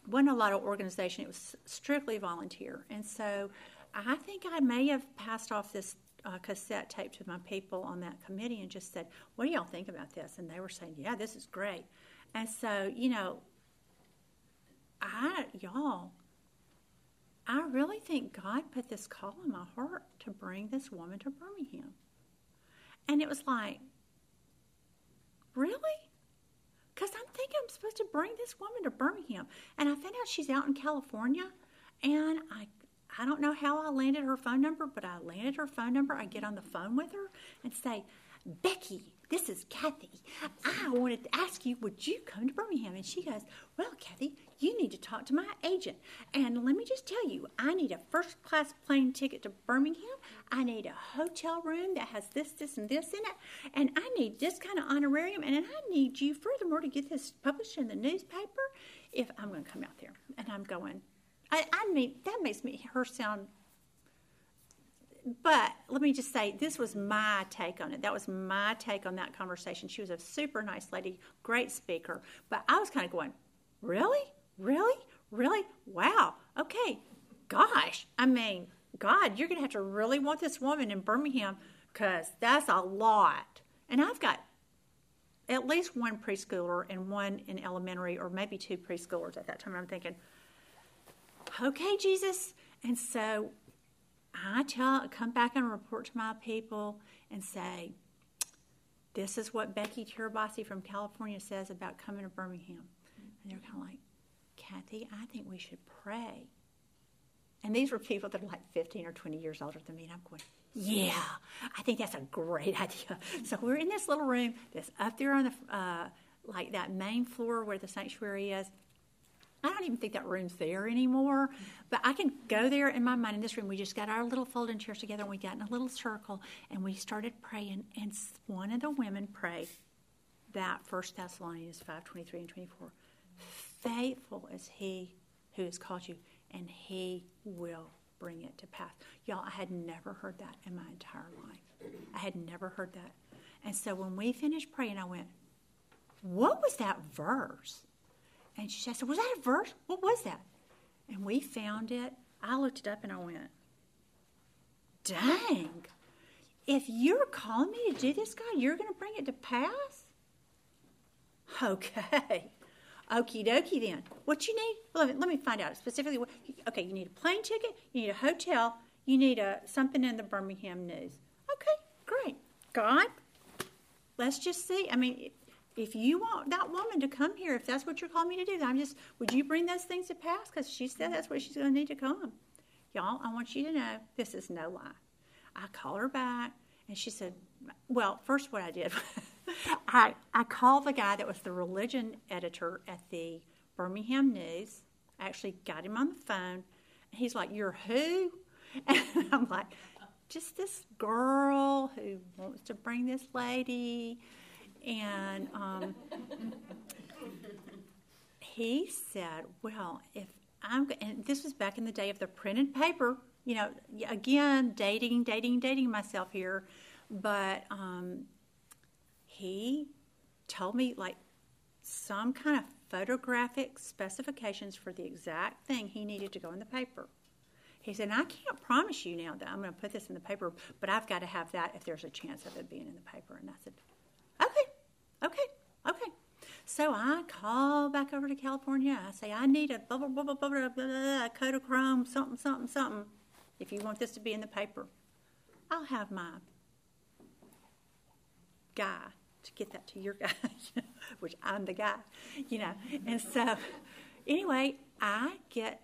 wasn't a lot of organization, it was strictly volunteer. And so I think I may have passed off this uh, cassette tape to my people on that committee and just said, What do y'all think about this? And they were saying, Yeah, this is great. And so, you know, I, y'all, I really think God put this call in my heart to bring this woman to Birmingham. And it was like, Really? Because I'm thinking I'm supposed to bring this woman to Birmingham. And I found out she's out in California, and I, I don't know how I landed her phone number, but I landed her phone number. I get on the phone with her and say, Becky, this is Kathy. I wanted to ask you, would you come to Birmingham? And she goes, Well, Kathy, you need to talk to my agent. And let me just tell you, I need a first class plane ticket to Birmingham. I need a hotel room that has this, this, and this in it. And I need this kind of honorarium. And I need you, furthermore, to get this published in the newspaper if I'm going to come out there. And I'm going, I, I mean, that makes me her sound but let me just say, this was my take on it. That was my take on that conversation. She was a super nice lady, great speaker. But I was kind of going, really? Really? Really? Wow. Okay. Gosh. I mean, God, you're going to have to really want this woman in Birmingham because that's a lot. And I've got at least one preschooler and one in elementary, or maybe two preschoolers at that time. I'm thinking, okay, Jesus. And so I tell, come back and report to my people and say, this is what Becky Tirabassi from California says about coming to Birmingham. And they're kind of like, Kathy, I think we should pray. And these were people that are like 15 or 20 years older than me. And I'm going, yeah, I think that's a great [LAUGHS] idea. So we're in this little room that's up there on the, uh, like that main floor where the sanctuary is. I don't even think that room's there anymore. But I can go there in my mind in this room. We just got our little folding chairs together and we got in a little circle and we started praying. And one of the women prayed that First Thessalonians 5 23 and 24. Faithful is he who has called you, and he will bring it to pass. Y'all, I had never heard that in my entire life. I had never heard that. And so when we finished praying, I went, What was that verse? And she said, Was that a verse? What was that? And we found it. I looked it up and I went, Dang. If you're calling me to do this, God, you're going to bring it to pass? [LAUGHS] Okay. Okie dokie then. What you need? Let me, let me find out specifically. What, okay, you need a plane ticket, you need a hotel, you need a, something in the Birmingham News. Okay, great. God, let's just see. I mean, if you want that woman to come here, if that's what you're calling me to do, I'm just, would you bring those things to pass? Because she said that's where she's going to need to come. Y'all, I want you to know this is no lie. I called her back, and she said, well, first what I did, [LAUGHS] I, I called the guy that was the religion editor at the Birmingham News. I actually got him on the phone. He's like, You're who? [LAUGHS] And I'm like, Just this girl who wants to bring this lady and um, he said, Well, if I'm, and this was back in the day of the printed paper, you know, again, dating, dating, dating myself here. But um, he told me like some kind of photographic specifications for the exact thing he needed to go in the paper. He said, I can't promise you now that I'm going to put this in the paper, but I've got to have that if there's a chance of it being in the paper. And I said, okay, Okay, okay. So I call back over to California. I say, I need a blah, blah, blah, blah, blah, blah, blah, Kodachrome, something, something, something. If you want this to be in the paper, I'll have my guy to get that to your [LAUGHS] guy, which I'm the guy, you know. And so, anyway, I get,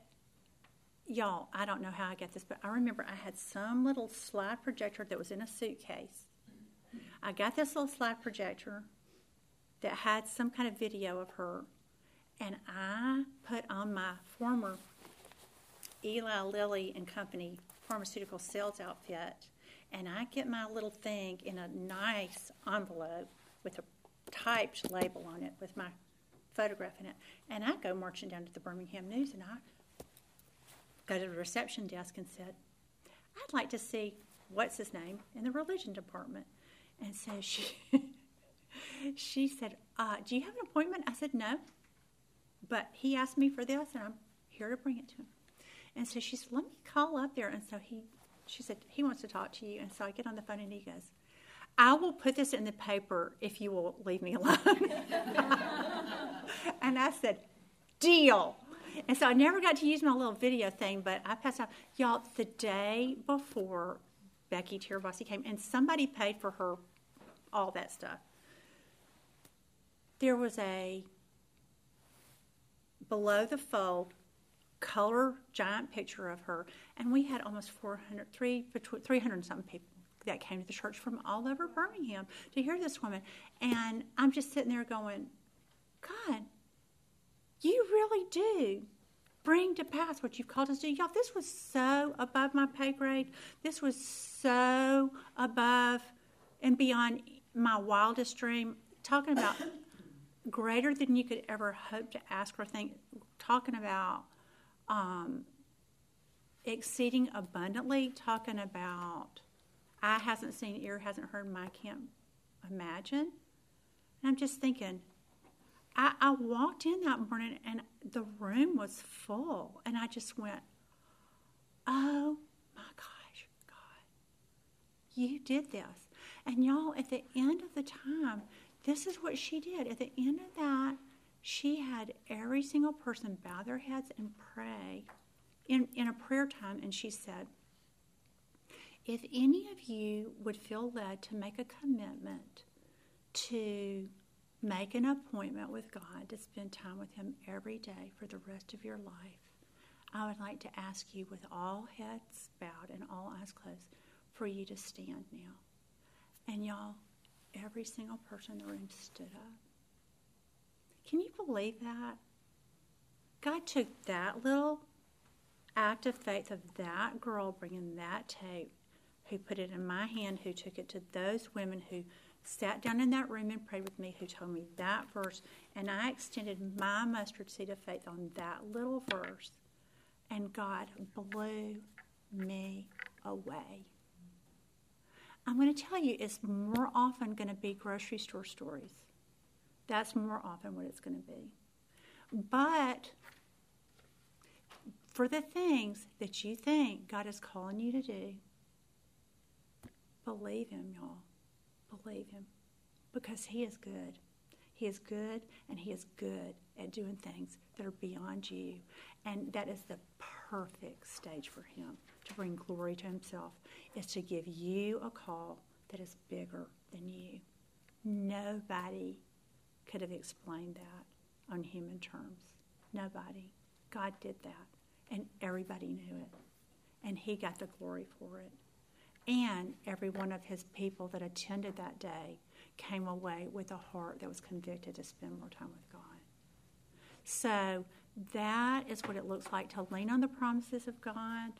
y'all, I don't know how I got this, but I remember I had some little slide projector that was in a suitcase. I got this little slide projector that had some kind of video of her. And I put on my former Eli Lilly and Company pharmaceutical sales outfit, and I get my little thing in a nice envelope with a typed label on it with my photograph in it. And I go marching down to the Birmingham News, and I go to the reception desk and said, I'd like to see what's his name in the religion department. And so she [LAUGHS] she said, uh, Do you have an appointment? I said, No. But he asked me for this, and I'm here to bring it to him. And so she said, Let me call up there. And so he, she said, He wants to talk to you. And so I get on the phone, and he goes, I will put this in the paper if you will leave me alone. [LAUGHS] and I said, Deal. And so I never got to use my little video thing, but I passed out. Y'all, the day before Becky Tirabassi came, and somebody paid for her all that stuff there was a below the fold color giant picture of her, and we had almost 400, 300 something people that came to the church from all over Birmingham to hear this woman. And I'm just sitting there going, God, you really do bring to pass what you've called us to do. Y'all, this was so above my pay grade. This was so above and beyond my wildest dream. Talking about [COUGHS] greater than you could ever hope to ask or think. Talking about um, exceeding abundantly. Talking about eye hasn't seen, ear hasn't heard, my can't imagine. And I'm just thinking, I, I walked in that morning and the room was full, and I just went, Oh my gosh, God, you did this. And y'all, at the end of the time, this is what she did. At the end of that, she had every single person bow their heads and pray in, in a prayer time, and she said, If any of you would feel led to make a commitment to Make an appointment with God to spend time with Him every day for the rest of your life. I would like to ask you, with all heads bowed and all eyes closed, for you to stand now. And y'all, every single person in the room stood up. Can you believe that? God took that little act of faith of that girl bringing that tape, who put it in my hand, who took it to those women who sat down in that room and prayed with me, who told me that verse, and I extended my mustard seed of faith on that little verse, and God blew me away. I'm going to tell you, it's more often going to be grocery store stories. That's more often what it's going to be. But for the things that you think God is calling you to do, believe Him, y'all believe him because he is good. He is good and he is good at doing things that are beyond you. And that is the perfect stage for him to bring glory to himself, is to give you a call that is bigger than you. Nobody could have explained that on human terms. Nobody. God did that. And everybody knew it. And he got the glory for it. And every one of his people that attended that day came away with a heart that was convicted to spend more time with God. So that is what it looks like to lean on the promises of God.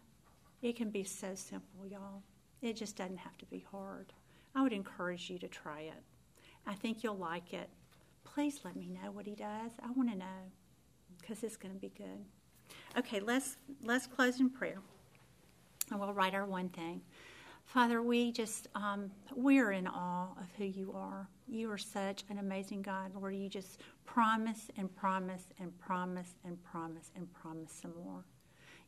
It can be so simple, y'all. It just doesn't have to be hard. I would encourage you to try it. I think you'll like it. Please let me know what he does. I want to know because it's going to be good. Okay, let's let's close in prayer. And we'll write our one thing. Father, we just, um, we're in awe of who you are. You are such an amazing God, Lord. You just promise and promise and promise and promise and promise some more.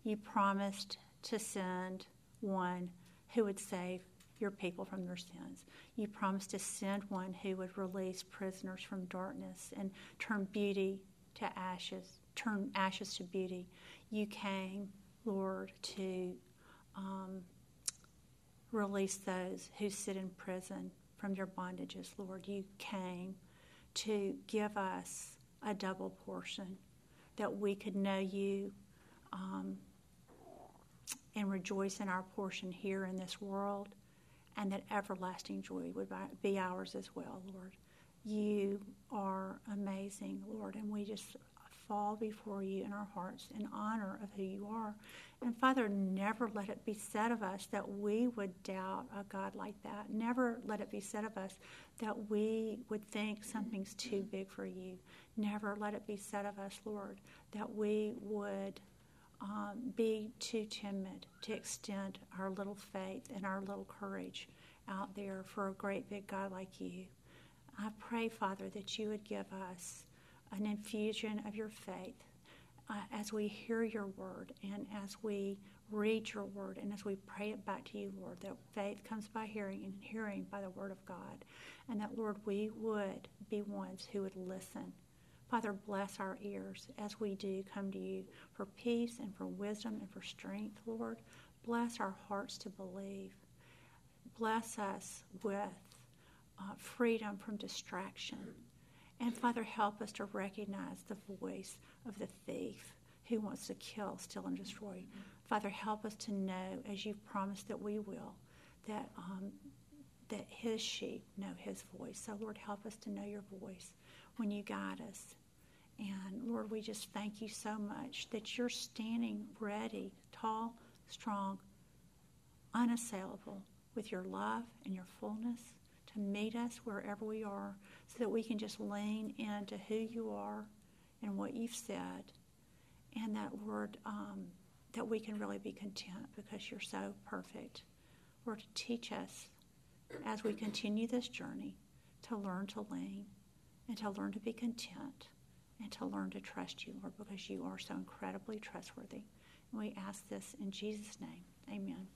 You promised to send one who would save your people from their sins. You promised to send one who would release prisoners from darkness and turn beauty to ashes, turn ashes to beauty. You came, Lord, to um, release those who sit in prison from their bondages, Lord. You came to give us a double portion that we could know you um, and rejoice in our portion here in this world, and that everlasting joy would be ours as well, Lord. You are amazing, Lord, and we just fall before you in our hearts in honor of who you are. And Father, never let it be said of us that we would doubt a God like that. Never let it be said of us that we would think something's too big for you. Never let it be said of us, Lord, that we would um, be too timid to extend our little faith and our little courage out there for a great big God like you. I pray, Father, that you would give us an infusion of your faith uh, as we hear your word and as we read your word and as we pray it back to you, Lord, that faith comes by hearing and hearing by the word of God. And that, Lord, we would be ones who would listen. Father, bless our ears as we do come to you for peace and for wisdom and for strength, Lord. Bless our hearts to believe. Bless us with uh, freedom from distraction and Father, help us to recognize the voice of the thief who wants to kill, steal, and destroy. Father, help us to know, as you've promised that we will, that um, that His sheep know His voice. So, Lord, help us to know Your voice when you guide us. And Lord, we just thank you so much that you're standing ready, tall, strong, unassailable, with your love and your fullness to meet us wherever we are so that we can just lean into who you are and what you've said. And that, Lord, um, that we can really be content because you're so perfect. Lord, to teach us as we continue this journey to learn to lean and to learn to be content and to learn to trust you, Lord, because you are so incredibly trustworthy. And we ask this in Jesus' name. Amen.